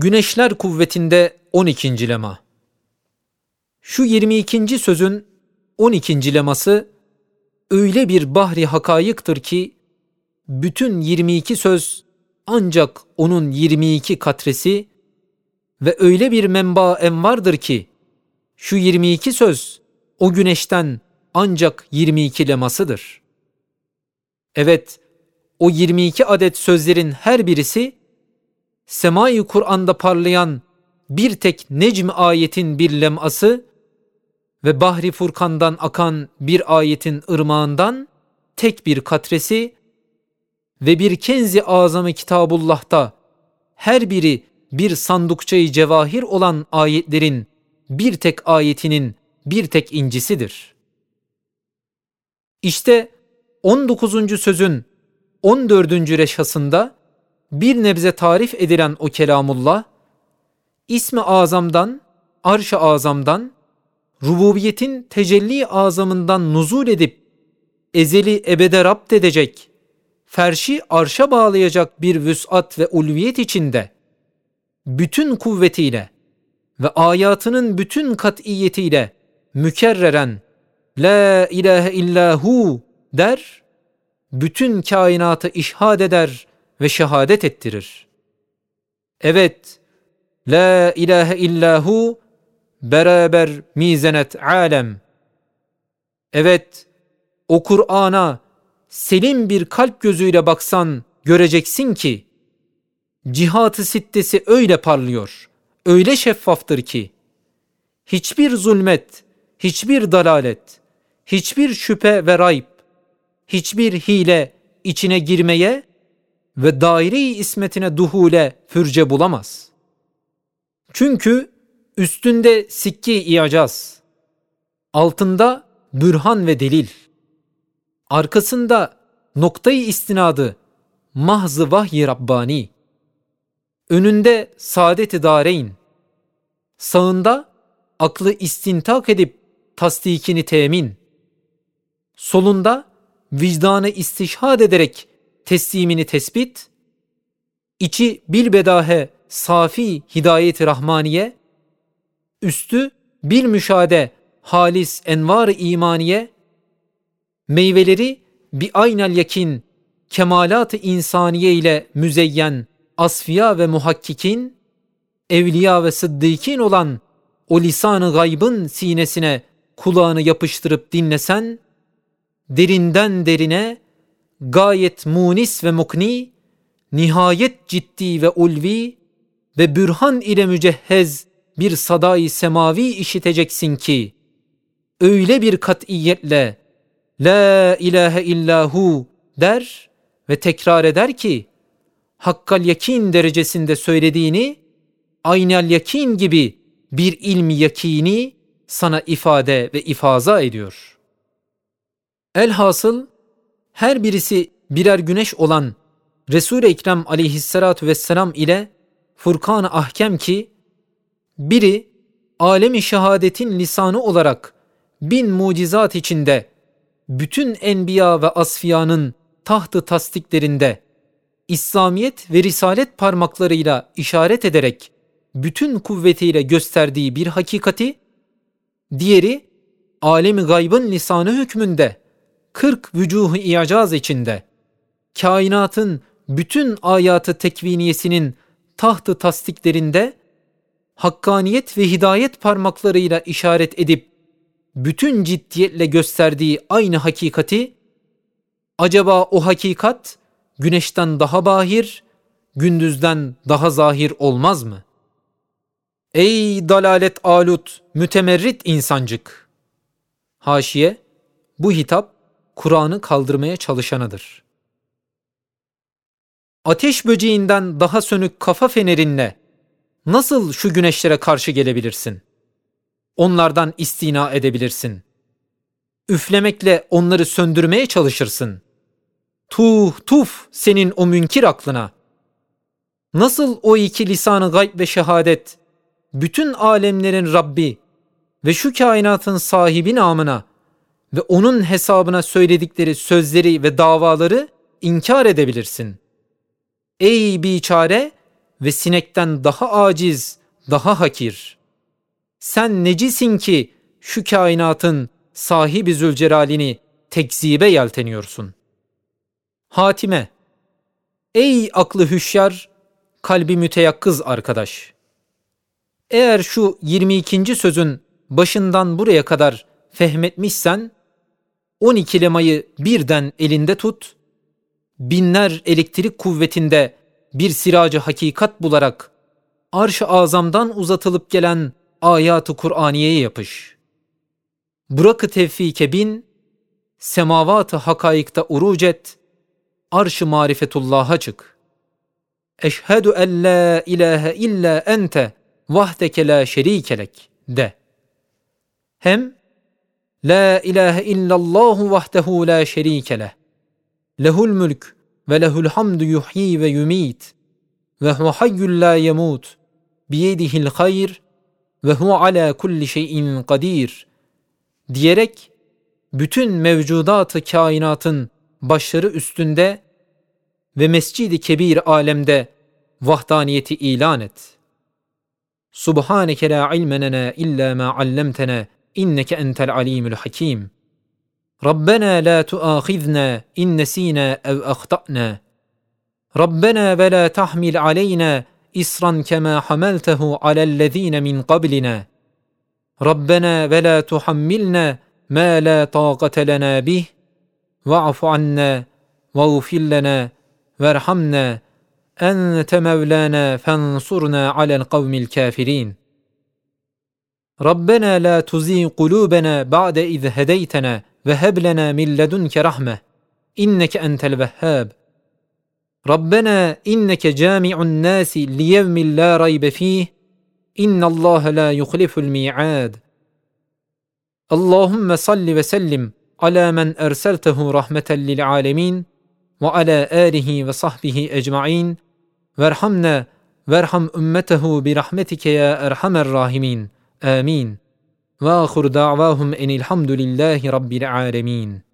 Güneşler kuvvetinde 12. lema. Şu 22. sözün 12. leması öyle bir bahri hakayıktır ki bütün 22 söz ancak onun 22 katresi ve öyle bir menba envardır ki şu 22 söz o güneşten ancak 22 lemasıdır. Evet, o 22 adet sözlerin her birisi semai Kur'an'da parlayan bir tek Necm ayetin bir leması ve Bahri Furkan'dan akan bir ayetin ırmağından tek bir katresi ve bir kenzi azamı Kitabullah'ta her biri bir sandukçayı cevahir olan ayetlerin bir tek ayetinin bir tek incisidir. İşte 19. sözün 14. reşhasında bir nebze tarif edilen o kelamullah, ismi azamdan, arş-ı azamdan, rububiyetin tecelli azamından nuzul edip, ezeli ebede rapt edecek, ferşi arşa bağlayacak bir vüsat ve ulviyet içinde, bütün kuvvetiyle ve ayatının bütün kat'iyetiyle mükerreren La ilahe illahu der, bütün kainatı işhad eder ve şehadet ettirir. Evet, La ilahe illahu beraber mizenet alem. Evet, o Kur'an'a selim bir kalp gözüyle baksan göreceksin ki cihatı sittesi öyle parlıyor, öyle şeffaftır ki hiçbir zulmet, hiçbir dalalet, hiçbir şüphe ve rayb, hiçbir hile içine girmeye ve daire-i ismetine duhule fürce bulamaz. Çünkü üstünde sikki iyacaz, altında bürhan ve delil, arkasında noktayı istinadı mahzı vahyi Rabbani, önünde saadet-i dareyn, sağında aklı istintak edip tasdikini temin, solunda vicdanı istişhad ederek teslimini tespit, içi bilbedahe safi hidayet-i rahmaniye, üstü bir müşade halis envar-ı imaniye, meyveleri bir aynel yakin kemalat-ı insaniye ile müzeyyen asfiya ve muhakkikin, evliya ve sıddıkin olan o lisan-ı gaybın sinesine kulağını yapıştırıp dinlesen, derinden derine gayet munis ve mukni, nihayet ciddi ve ulvi ve bürhan ile mücehhez bir sadayı semavi işiteceksin ki, öyle bir katiyetle La ilahe illahu der ve tekrar eder ki, hakkal yakin derecesinde söylediğini, aynel yakin gibi bir ilmi yakini sana ifade ve ifaza ediyor. Elhasıl her birisi birer güneş olan Resul-i Ekrem aleyhissalatu vesselam ile Furkan-ı Ahkem ki biri alemi şehadetin lisanı olarak bin mucizat içinde bütün enbiya ve asfiyanın tahtı tasdiklerinde İslamiyet ve Risalet parmaklarıyla işaret ederek bütün kuvvetiyle gösterdiği bir hakikati, diğeri alemi gaybın lisanı hükmünde 40 vücuhu icaz içinde kainatın bütün ayatı tekviniyesinin tahtı tasdiklerinde hakkaniyet ve hidayet parmaklarıyla işaret edip bütün ciddiyetle gösterdiği aynı hakikati acaba o hakikat güneşten daha bahir, gündüzden daha zahir olmaz mı? Ey dalalet alut, mütemerrit insancık! Haşiye, bu hitap Kur'an'ı kaldırmaya çalışanıdır. Ateş böceğinden daha sönük kafa fenerinle nasıl şu güneşlere karşı gelebilirsin? Onlardan istina edebilirsin. Üflemekle onları söndürmeye çalışırsın. Tuh tuf senin o münkir aklına. Nasıl o iki lisanı gayb ve şehadet, bütün alemlerin Rabbi ve şu kainatın sahibi namına ve onun hesabına söyledikleri sözleri ve davaları inkar edebilirsin. Ey biçare ve sinekten daha aciz, daha hakir. Sen necisin ki şu kainatın sahibi Zülcelal'ini tekzibe yelteniyorsun. Hatime, ey aklı hüşyar, kalbi müteyakkız arkadaş. Eğer şu 22. sözün başından buraya kadar fehmetmişsen, 12 lemayı birden elinde tut, binler elektrik kuvvetinde bir siracı hakikat bularak arş-ı azamdan uzatılıp gelen ayatı Kur'aniye'ye yapış. Bırakı tevfike bin, semavat-ı hakaikta uruc et, arş-ı marifetullah'a çık. Eşhedü en la ilahe illa ente vahdeke la şerikelek de. Hem La ilahe illallahu vahdehu la şerike leh. Lehul mülk ve lehul hamdu yuhyi ve yumit. Ve hu hayyul la yemut. Biyedihil hayr ve hu ala kulli şeyin kadir. Diyerek bütün mevcudatı kainatın başları üstünde ve mescidi kebir alemde vahdaniyeti ilan et. Subhaneke la ilmenena illa ma allamtena إنك أنت العليم الحكيم. ربنا لا تؤاخذنا إن نسينا أو أخطأنا. ربنا ولا تحمل علينا اصرا كما حملته على الذين من قبلنا. ربنا ولا تحملنا ما لا طاقة لنا به. واعف عنا واغفر لنا وارحمنا. أنت مولانا فانصرنا على القوم الكافرين. ربنا لا تزيغ قلوبنا بعد إذ هديتنا وهب لنا من لدنك رحمة إنك أنت الوهاب. ربنا إنك جامع الناس ليوم لا ريب فيه إن الله لا يخلف الميعاد. اللهم صل وسلم على من أرسلته رحمة للعالمين وعلى آله وصحبه أجمعين. وارحمنا وارحم أمته برحمتك يا أرحم الراحمين. آمين. وآخر دعواهم إن الحمد لله رب العالمين.